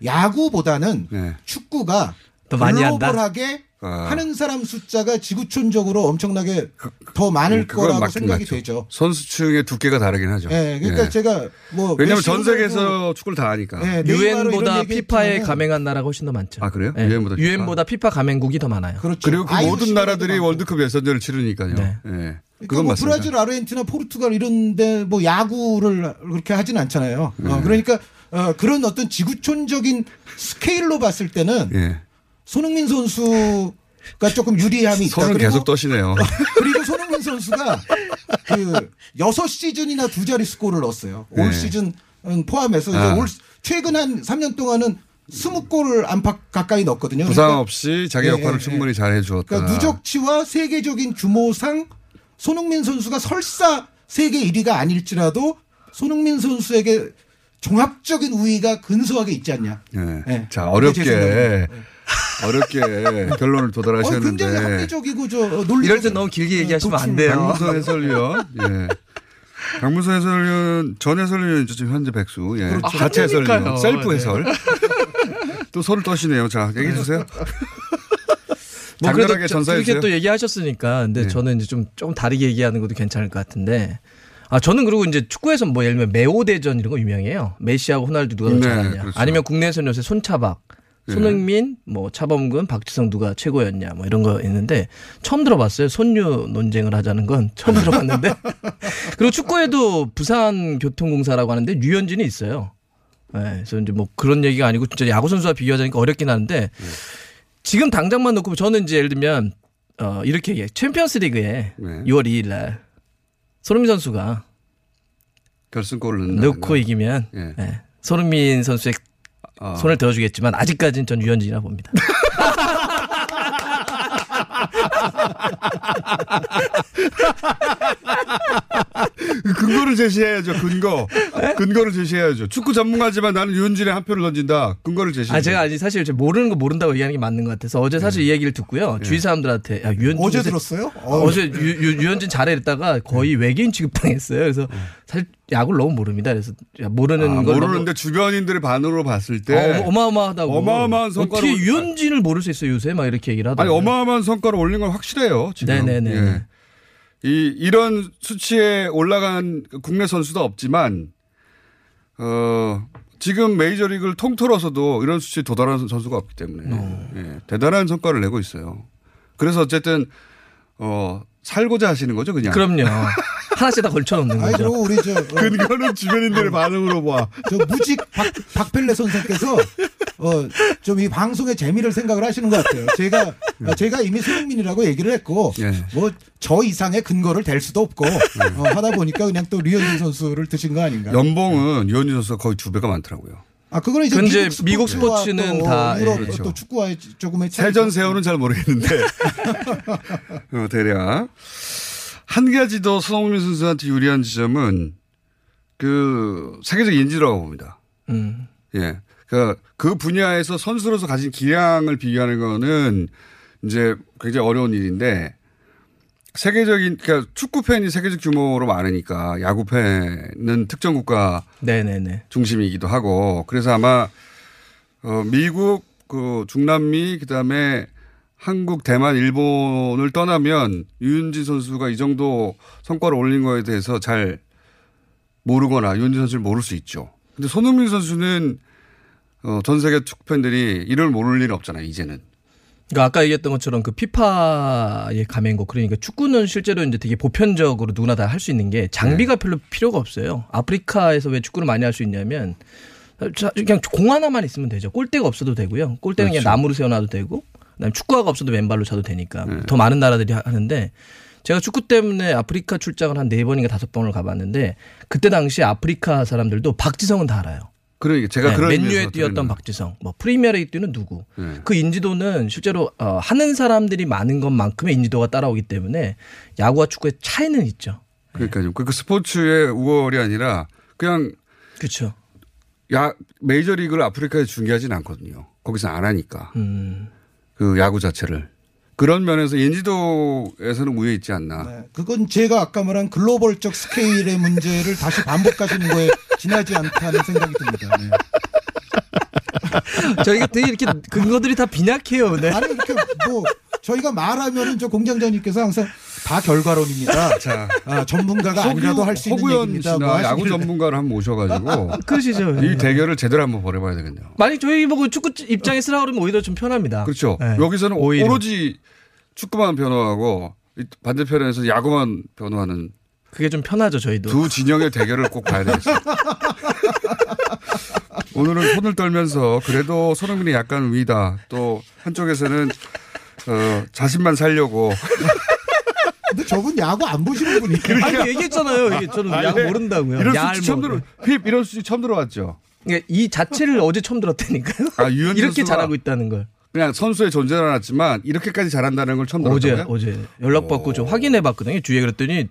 야구보다는 네. 축구가 더 많이 한다? 글로벌하게 아. 하는 사람 숫자가 지구촌적으로 엄청나게 더 많을 음, 그건 거라고 맞긴 생각이 맞죠. 되죠. 선수층의 두께가 다르긴 하죠. 예, 그러니까 예. 제가 뭐 왜냐면 메시, 전 세계에서 축구를 다 하니까. 예, 이런 유엔보다 피파에 가맹한 나라가 훨씬 더 많죠. 아 그래요? 예. 유엔보다 피파? 유엔보다 피파 가맹국이 더 많아요. 그렇죠. 그리고 그 모든 나라들이 많고. 월드컵 예선전을 치르니까요. 네. 예. 그러니까 그건 뭐. 브라질, 아르헨티나, 포르투갈 이런데 뭐 야구를 그렇게 하진 않잖아요. 네. 어, 그러니까 어, 그런 어떤 지구촌적인 스케일로 봤을 때는 예. 손흥민 선수가 조금 유리함이 있다. 손은 계속 떠시네요. 그리고 손흥민 선수가 그 여섯 시즌이나 두 자릿수 골을 넣었어요. 올 네. 시즌 포함해서 아. 올 최근 한 3년 동안은 20골을 안팎 가까이 넣었거든요. 부상 그러니까 없이 자기 예, 역할을 예, 충분히 잘 해주었다. 그러니까 누적치와 세계적인 규모상 손흥민 선수가 설사 세계 1위가 아닐지라도 손흥민 선수에게 종합적인 우위가 근소하게 있지 않냐. 예. 예. 자 어렵게. 어렵게 (laughs) 결론을 어, 굉장히 도달하셨는데 합리적이고 저 논리 이럴 때 너무 길게 얘기하시면 안 돼요. 박문서 해설위원, 예. 박문서 해설위원, 전 해설위원 지금 현재 백수, 예. 그렇죠. 자체 아, 해설위원. 셀프 네. 해설. 또 손을 떠시네요. 자, 얘기해 주세요. (laughs) 뭐 그래도 주세요. 또 얘기하셨으니까 근데 네. 저는 이제 좀 조금 다르게 얘기하는 것도 괜찮을 것 같은데 아 저는 그리고 이제 축구에서 뭐 예를 들면 메오 대전 이런 거 유명해요. 메시하고 호날두 누가 더 네, 잘하냐. 그렇죠. 아니면 국내에서는 요새 손차박 네. 손흥민, 뭐 차범근, 박지성 누가 최고였냐 뭐 이런 거 있는데 처음 들어봤어요. 손류 논쟁을 하자는 건 처음 들어봤는데 (laughs) 그리고 축구에도 부산 교통공사라고 하는데 유현진이 있어요. 네, 그래서 이제 뭐 그런 얘기가 아니고 진짜 야구 선수와 비교하자니까 어렵긴 하는데 지금 당장만 놓고 저는 이제 예를 들면 어 이렇게 얘기해 챔피언스 리그에 네. 6월 2일 날 손흥민 선수가 결승골을. 넣고 이기면 예. 예, 손흥민 선수의 아. 손을 들어주겠지만 아직까지는 전 류현진이라 봅니다. (laughs) 근거를 제시해야죠. 근거. 근거를 제시해야죠. 축구 전문가지만 나는 유현진의 한 표를 던진다. 근거를 제시해. 아 제가 아니 사실 제가 모르는 거 모른다고 얘기하는 게 맞는 것 같아서 어제 사실 이 얘기를 듣고요 주위 사람들한테 야 유현진 어제 요새- 들었어요? 어, 제 유, 유, 유 현진 잘해 이랬다가 거의 외계인 취급당했어요. 그래서 사실 야구를 너무 모릅니다. 그래서 야, 모르는 아, 걸 모르는데 주변인들의 반응으로 봤을 때 너무- 어, 어마어마하다고 어마어마한 성과를 어떻게 올- 유현진을 모를 수 있어요 요새 막 이렇게 얘기를 아니 하더라고요. 어마어마한 성과를 올린 건 확실해요. 지금. 네네네. 예. 이 이런 수치에 올라간 국내 선수도 없지만 어 지금 메이저리그를 통틀어서도 이런 수치에 도달한 선수가 없기 때문에 어. 예, 대단한 성과를 내고 있어요. 그래서 어쨌든 어 살고자 하시는 거죠, 그냥. 그럼요. (laughs) 하나씩 다 걸쳐놓는 아니 거죠. 그리고 우리 저 어, 근거는 주변인들의 반응으로 봐. 저 무직 박, 박펠레 선생께서 어, 좀 이 방송의 재미를 생각을 하시는 것 같아요. 제가 어, 제가 이미 손흥민이라고 얘기를 했고 예. 뭐저 이상의 근거를 댈 수도 없고 어, 하다 보니까 그냥 또 류현진 선수를 드신 거 아닌가. 연봉은 유현진 선수가 거의 두 배가 많더라고요. 아 그거는 이제 근데 미국, 미국 스포츠는 또 다, 유럽 예, 그렇죠. 또 축구와의 조금의. 세전 세어는 잘 모르겠는데 (laughs) 어, 대략 한 가지 더 손흥민 선수한테 유리한 지점은 그 세계적 인지라고 봅니다. 음. 예. 그, 그 분야에서 선수로서 가진 기량을 비교하는 거는 이제 굉장히 어려운 일인데 세계적인 그러니까 축구 팬이 세계적 규모로 많으니까 야구 팬은 특정 국가 네네네. 중심이기도 하고 그래서 아마 어 미국 그 중남미 그다음에 한국, 대만, 일본을 떠나면 유현진 선수가 이 정도 성과를 올린 거에 대해서 잘 모르거나 유현진 선수를 모를 수 있죠. 근데 손흥민 선수는 어, 전 세계 축구 팬들이 이를 모를 일은 없잖아요, 이제는. 그러니까 아까 얘기했던 것처럼 그 피파에 가면 거 그러니까 축구는 실제로 이제 되게 보편적으로 누구나 다 할 수 있는 게 장비가 별로 필요가 없어요. 아프리카에서 왜 축구를 많이 할 수 있냐면 자, 그냥 공 하나만 있으면 되죠. 골대가 없어도 되고요. 골대는 그렇죠. 그냥 나무로 세워놔도 되고, 그다음에 축구화가 없어도 맨발로 차도 되니까 더 많은 나라들이 하- 하는데 제가 축구 때문에 아프리카 출장을 한 네 번인가 다섯 번을 가봤는데 그때 당시 아프리카 사람들도 박지성은 다 알아요. 그러니까 제가 네, 그런 맨유에 뛰었던 드리는 박지성, 뭐 프리미어리그 뛰는 누구. 네. 그 인지도는 실제로 어, 하는 사람들이 많은 것만큼의 인지도가 따라오기 때문에 야구와 축구의 차이는 있죠. 그러니까요. 그, 그 스포츠의 우월이 아니라 그냥 그렇죠. 야 메이저 리그를 아프리카에 중계하진 않거든요. 거기서 안 하니까 음. 그 야구 자체를 그런 면에서 인지도에서는 우위에 있지 않나. 네, 그건 제가 아까 말한 글로벌적 스케일의 문제를 다시 반복하시는 거에 (laughs) 지나지 않다는 생각이 듭니다. 네. (laughs) 저희가 되게 이렇게 근거들이 다 빈약해요. 네. 아니 이렇게 뭐 저희가 말하면은 저 공장장님께서 항상 다 결과론입니다. 자, 아, 전문가가 아니라도 할 수 있는 얘기입니다. 씨나 뭐 야구. 전문가를 한번 모셔가지고 그러시죠. 이 대결을 제대로 한번 벌여봐야 되겠네요. 만약 저희 보고 축구 입장에 쓰라 그러면 오히려 좀 편합니다. 그렇죠. 네. 여기서는 오히려. 오로지 축구만 변호하고 이 반대편에서 야구만 변호하는 그게 좀 편하죠 저희도. 두 진영의 대결을 꼭 봐야 되겠습니다. (laughs) 오늘은 손을 떨면서 그래도 손흥민이 약간 위다. 또 한쪽에서는 어, 자신만 살려고 근데 저분 야구 안 보시는 분이. 아니 얘기했잖아요. 이게 저는 야구 모른다고요. 이런 얄 수치 처음 뭐. 들어. 휩 이런 수치 처음 들어왔죠. 그러니까 이 자체를 어제 처음 들었다니까요. 아, 이렇게 잘하고 있다는 걸. 그냥 선수의 존재는 알았지만 이렇게까지 잘한다는 걸 처음 어제 들었어요. 어제 연락 받고 좀 확인해 봤거든요. 주위에 그랬더니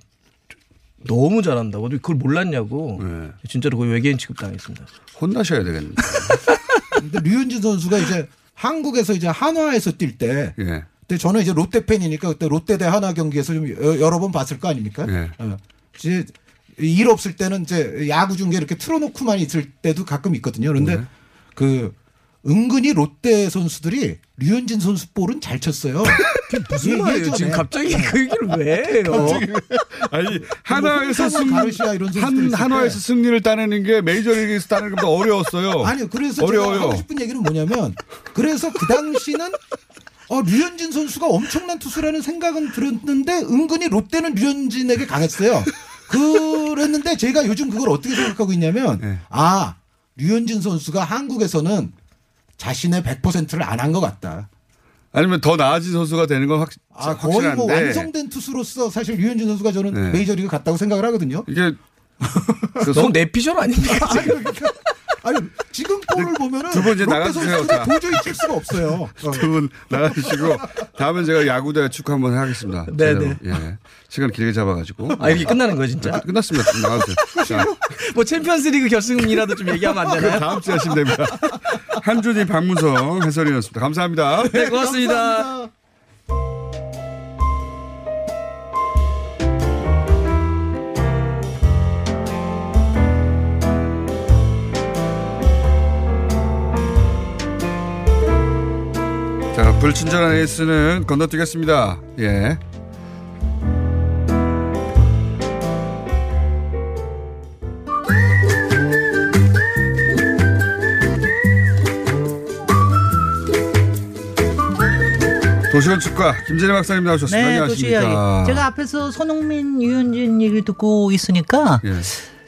너무 잘한다고. 그걸 몰랐냐고. 네. 진짜로 거의 외계인 취급 당했습니다. 혼나셔야 되겠는데. (laughs) 근데 류현진 선수가 이제 한국에서 이제 한화에서 뛸 때. 예. 근데 저는 이제 롯데 팬이니까 그때 롯데 대 한화 경기에서 좀 여- 여러 번 봤을 거 아닙니까? 예. 어. 이제 일 없을 때는 이제 야구 중계 이렇게 틀어놓고만 있을 때도 가끔 있거든요. 그런데 네. 그 은근히 롯데 선수들이 류현진 선수 볼은 잘 쳤어요. (laughs) 무슨 예, 말이에요? 지금 갑자기 그 얘기를 왜 해요? (laughs) 아니 하나에서 홍상무, 승 가르시아 이런 선수들이 한 있을 한화에서 때. 승리를 따내는 게 메이저리그에서 따내는 것보다 어려웠어요. (laughs) 아니요. 그래서 제가 어려워요. 하고 싶은 얘기는 뭐냐면 그래서 그 당시는 어, 류현진 선수가 엄청난 투수라는 생각은 들었는데 은근히 롯데는 류현진에게 강했어요. 그랬는데 제가 요즘 그걸 어떻게 생각하고 있냐면 네. 아 류현진 선수가 한국에서는 자신의 100%를 안 한 것 같다. 아니면 더 나아진 선수가 되는 건 확, 아, 거의 확실한데 뭐 완성된 투수로서 사실 류현진 선수가 저는 네. 메이저리그 갔다고 생각을 하거든요. 이게 그 너무 내피셜 아닙니까? (laughs) 아니, 그러니까, 아니 지금 볼을 보면은 두분 이제 롯데 나가주세요. 도저히 칠 수가 없어요. 어. (laughs) 두분 나가주시고 다음엔 제가 야구대 축구 한번 하겠습니다. 네, 제대로. 네. 예. 시간 길게 잡아가지고. 아 이렇게 끝나는 거예요 진짜? 끝 났습니다. 좀 나가주세요. 자, 뭐 챔피언스리그 결승이라도 좀 얘기하면 안 되나요? 다음 주에 하시면 됩니다. 한준희 박문성 해설위원이었습니다. 감사합니다. 네 고맙습니다. 감사합니다. 불친절한 에이스는 건너뛰겠습니다. 예. 도시건축가 김진애 박사님 나오셨습니다. 네. 안녕하십니까. 제가 앞에서 손흥민, 유현진 얘기를 듣고 있으니까 예.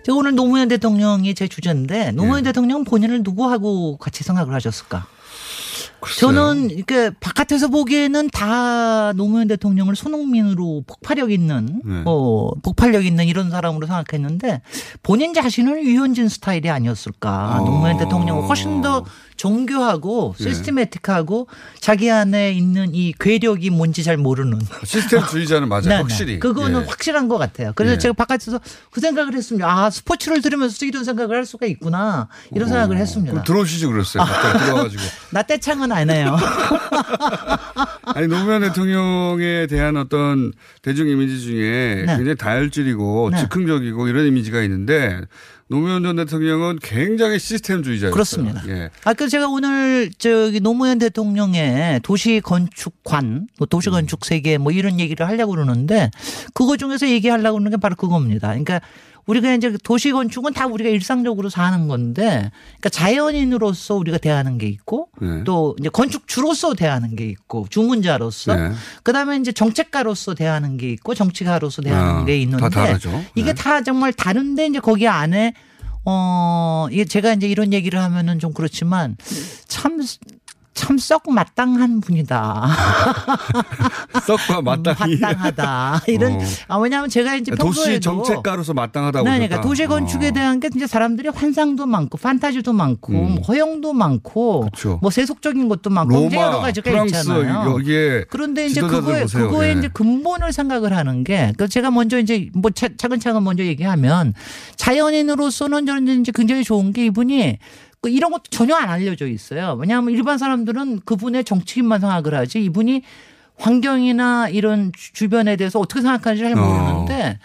제가 오늘 노무현 대통령이 제 주제인데 노무현 예. 대통령 본인을 누구하고 같이 생각을 하셨을까? 글쎄요. 저는 이렇게 바깥에서 보기에는 다 노무현 대통령을 손흥민으로 폭발력 있는 네. 어 폭발력 있는 이런 사람으로 생각했는데 본인 자신은 유현진 스타일이 아니었을까? 어. 노무현 대통령은 훨씬 더 정교하고 예. 시스테매틱하고 자기 안에 있는 이 괴력이 뭔지 잘 모르는 시스템주의자는 맞아요. 네, 네. 확실히. 그거는 예. 확실한 것 같아요. 그래서 예. 제가 바깥에서 그 생각을 했습니다. 아 스포츠를 들으면서 이런 생각을 할 수가 있구나 이런 생각을 했습니다. 그럼 들어오시지 그랬어요. (laughs) 들어와가지고. 나 떼창은 아니에요. (laughs) 아니 노무현 대통령에 대한 어떤 대중 이미지 중에 네. 굉장히 다혈질이고 네. 즉흥적이고 이런 이미지가 있는데 노무현 전 대통령은 굉장히 시스템주의자였어요. 그렇습니다. 예. 아, 그 제가 오늘 저기 노무현 대통령의 도시 건축관, 뭐 도시 음. 건축 세계 뭐 이런 얘기를 하려고 그러는데 그거 중에서 얘기하려고 그러는 게 바로 그겁니다. 그러니까 우리가 이제 도시 건축은 다 우리가 일상적으로 사는 건데 그러니까 자연인으로서 우리가 대하는 게 있고 네. 또 이제 건축주로서 대하는 게 있고 주문자로서 네. 그다음에 이제 정책가로서 대하는 게 있고 정치가로서 대하는 아, 게 있는데 다. 이게 네. 다 정말 다른데 이제 거기 안에 어 이게 제가 이제 이런 얘기를 하면은 좀 그렇지만 참 참 썩 마땅한 분이다. (laughs) 썩과 마땅히 마땅하다. 이런 어. 아 왜냐하면 제가 이제 도시 정책가로서 마땅하다고 네, 하셨다. 그러니까 도시 건축에 어. 대한 게 이제 사람들이 환상도 많고 판타지도 많고 음. 뭐 허영도 많고 그렇죠. 뭐 세속적인 것도 많고 굉장히 여러 로마, 가지가 프랑스 있잖아요. 여기에 그런데 이제 그거에 보세요. 그거에 예. 이제 근본을 생각을 하는 게그 제가 먼저 이제 뭐 차, 차근차근 먼저 얘기하면 자연인으로서는 저는 이제 굉장히 좋은 게 이분이 그 이런 것도 전혀 안 알려져 있어요. 왜냐하면 일반 사람들은 그분의 정치인만 생각을 하지 이분이 환경이나 이런 주- 주변에 대해서 어떻게 생각하는지 잘 모르는데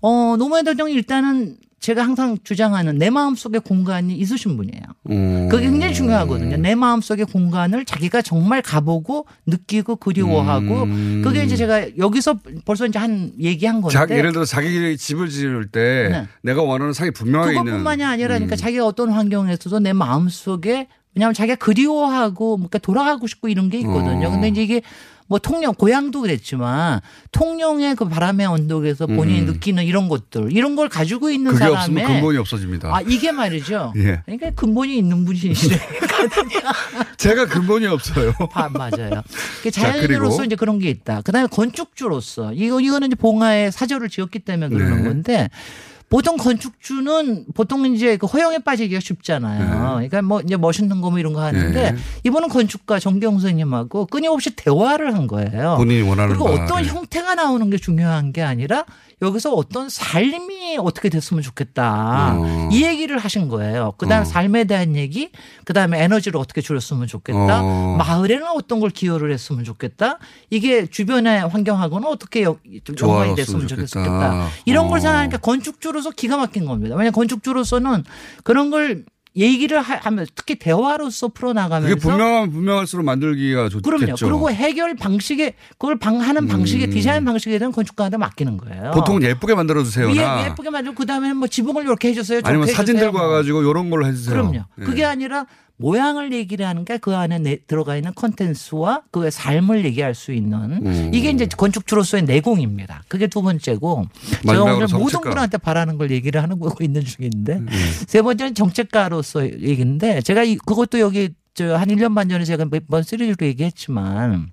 어, 노무현 대통령이 일단은 제가 항상 주장하는 내 마음속의 공간이 있으신 분이에요. 음. 그게 굉장히 중요하거든요. 내 마음속의 공간을 자기가 정말 가보고 느끼고 그리워하고 음. 그게 이제 제가 여기서 벌써 이제 한 얘기한 건데 자, 예를 들어 자기 집을 지을 때 네. 내가 원하는 상이 분명하게 있는 그것뿐만이 아니라 음. 그러니까 자기가 어떤 환경에서도 내 마음속에 왜냐하면 자기가 그리워하고 뭔가 돌아가고 싶고 이런 게 있거든요. 어. 근데 이제 이게 뭐 통영 고향도 그랬지만 통영의 그 바람의 언덕에서 본인이 음. 느끼는 이런 것들 이런 걸 가지고 있는 그게 사람의 없으면 근본이 없어집니다. 아 이게 말이죠. (laughs) 예. 그러니까 근본이 있는 분이시네. (laughs) 제가 근본이 없어요. (laughs) 아, 맞아요. 그 자, 자연인으로서 그리고? 이제 그런 게 있다. 그다음에 건축주로서 이거 이거는 이제 봉화에 사저를 지었기 때문에 그러는 네. 건데 보통 건축주는 보통 이제 그 허영에 빠지기가 쉽잖아요. 그러니까 뭐 이제 멋있는 거뭐 이런 거 하는데 네. 이번은 건축가 정경 선생님하고 끊임없이 대화를 한 거예요. 본인이 원하는 그리고. 어떤 형태가 나오는 게 중요한 게 아니라 여기서 어떤 삶이 어떻게 됐으면 좋겠다. 어. 이 얘기를 하신 거예요. 그 다음 에 삶에 대한 얘기, 그 다음에 에너지를 어떻게 줄였으면 좋겠다. 어. 마을에는 어떤 걸 기여를 했으면 좋겠다. 이게 주변의 환경하고는 어떻게 연관이 됐으면 좋겠다. 좋겠다. 이런 걸 어. 생각하니까 건축주로서 기가 막힌 겁니다. 왜냐하면 건축주로서는 그런 걸 얘기를 하- 하면 특히 대화로서 풀어나가면서 그게 분명하면 분명할수록 만들기가 좋겠죠. 그럼요. 그리고 해결 방식에 그걸 방 하는 방식에 음. 디자인 방식에 대한 건축가한테 맡기는 거예요. 보통은 예쁘게 만들어 주세요나 위에 예쁘게 만들고 그다음에 뭐 지붕을 이렇게 해주세요. 저렇게 아니면 사진 해주세요. 들고 뭐. 와가지고 이런 걸로 해주세요. 그럼요. 예. 그게 아니라 모양을 얘기를 하는 게그 안에 내- 들어가 있는 컨텐츠와 그의 삶을 얘기할 수 있는 음. 이게 이제 건축주로서의 내공입니다. 그게 두 번째고 제가 오늘 모든 정책가. 분한테 바라는 걸 얘기를 하는 거고 있는 중인데 음. 세 번째는 정책가로서 얘기인데 제가 이- 그것도 여기 저 한 1년 반 전에 제가 몇 번 시리즈로 얘기했지만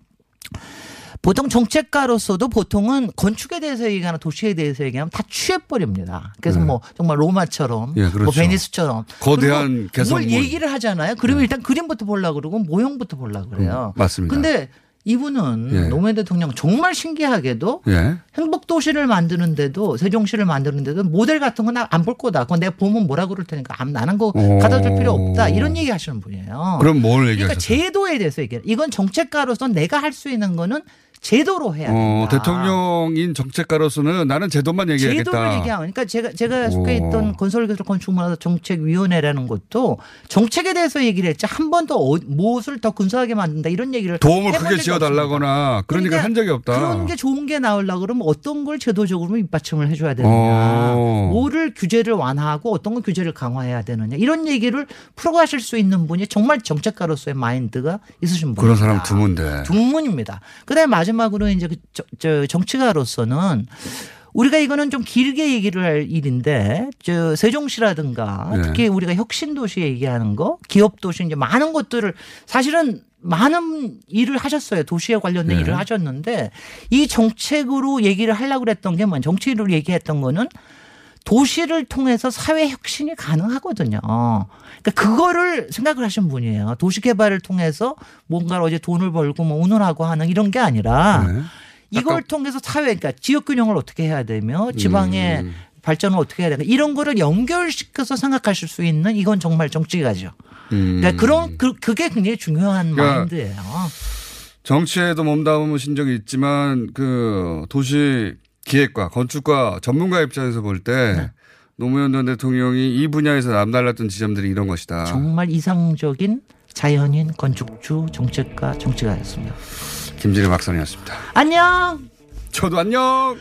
보통 정책가로서도 보통은 건축에 대해서 얘기하나 도시에 대해서 얘기하면 다 취해버립니다. 그래서 네. 뭐 정말 로마처럼 예, 그렇죠. 뭐 베니스처럼 거대한 그리고 개성문. 뭘 얘기를 하잖아요. 그러면 일단 그림부터 보려고 그러고 모형부터 보려고 그래요. 음, 맞습니다. 근데 이분은 예. 노무현 대통령 정말 신기하게도 예. 행복 도시를 만드는데도 세종시를 만드는데도 모델 같은 건 안 볼 거다. 그건 내가 보면 뭐라 그럴 테니까 안- 나는 거 오. 갖다 줄 필요 없다. 이런 얘기 하시는 분이에요. 그럼 뭘 그러니까 얘기하셨어요? 제도에 대해서 얘기해요. 이건 정책가로서 내가 할 수 있는 거는 제도로 해야 어, 된다. 대통령인 정책가로서는 나는 제도만 얘기하겠다. 제도를 얘기하고 그러니까 제가 제가 속해 오. 있던 건설기술 건축문화 정책위원회라는 것도 정책에 대해서 얘기를 했지 한 번도 어, 무엇을 더 근사하게 만든다 이런 얘기를 도움을 크게 지어달라거나 그런 얘기를 한 적이 없다. 그런 게 좋은 게 나오려고 그러면 어떤 걸 제도적으로 밑받침을 해줘야 되느냐. 어. 뭐를 규제를 완화하고 어떤 걸 규제를 강화해야 되느냐. 이런 얘기를 풀어가실 수 있는 분이 정말 정책가로서의 마인드가 있으신 분입니다. 그런 사람 드문데. 중문입니다. 그다음에 마지막 으로 이제 그 저, 저 정치가로서는 우리가 이거는 좀 길게 얘기를 할 일인데 저 세종시라든가 네. 특히 우리가 혁신 도시 얘기하는 거 기업 도시 이제 많은 것들을 사실은 많은 일을 하셨어요. 도시에 관련된 네. 일을 하셨는데 이 정책으로 얘기를 하려고 그랬던 게뭐 정치로 얘기했던 거는 도시를 통해서 사회 혁신이 가능하거든요. 그러니까 그거를 생각을 하신 분이에요. 도시 개발을 통해서 뭔가 어제 돈을 벌고 뭐 운운하고 하는 이런 게 아니라 네. 이걸 통해서 사회, 그러니까 지역 균형을 어떻게 해야 되며 지방의 음. 발전을 어떻게 해야 되나 이런 거를 연결시켜서 생각하실 수 있는 이건 정말 정치가죠. 그러니까 그런 그, 그게 굉장히 중요한 음. 그러니까 마인드예요. 정치에도 몸담으신 적이 있지만 그 도시 기획과 건축과 전문가 입장에서 볼때 네. 노무현 전 대통령이 이 분야에서 남달랐던 지점들이 이런 것이다. 정말 이상적인 자연인 건축주 정책가 정치가였습니다. 김진애 박사님이었습니다. 안녕. 저도 안녕.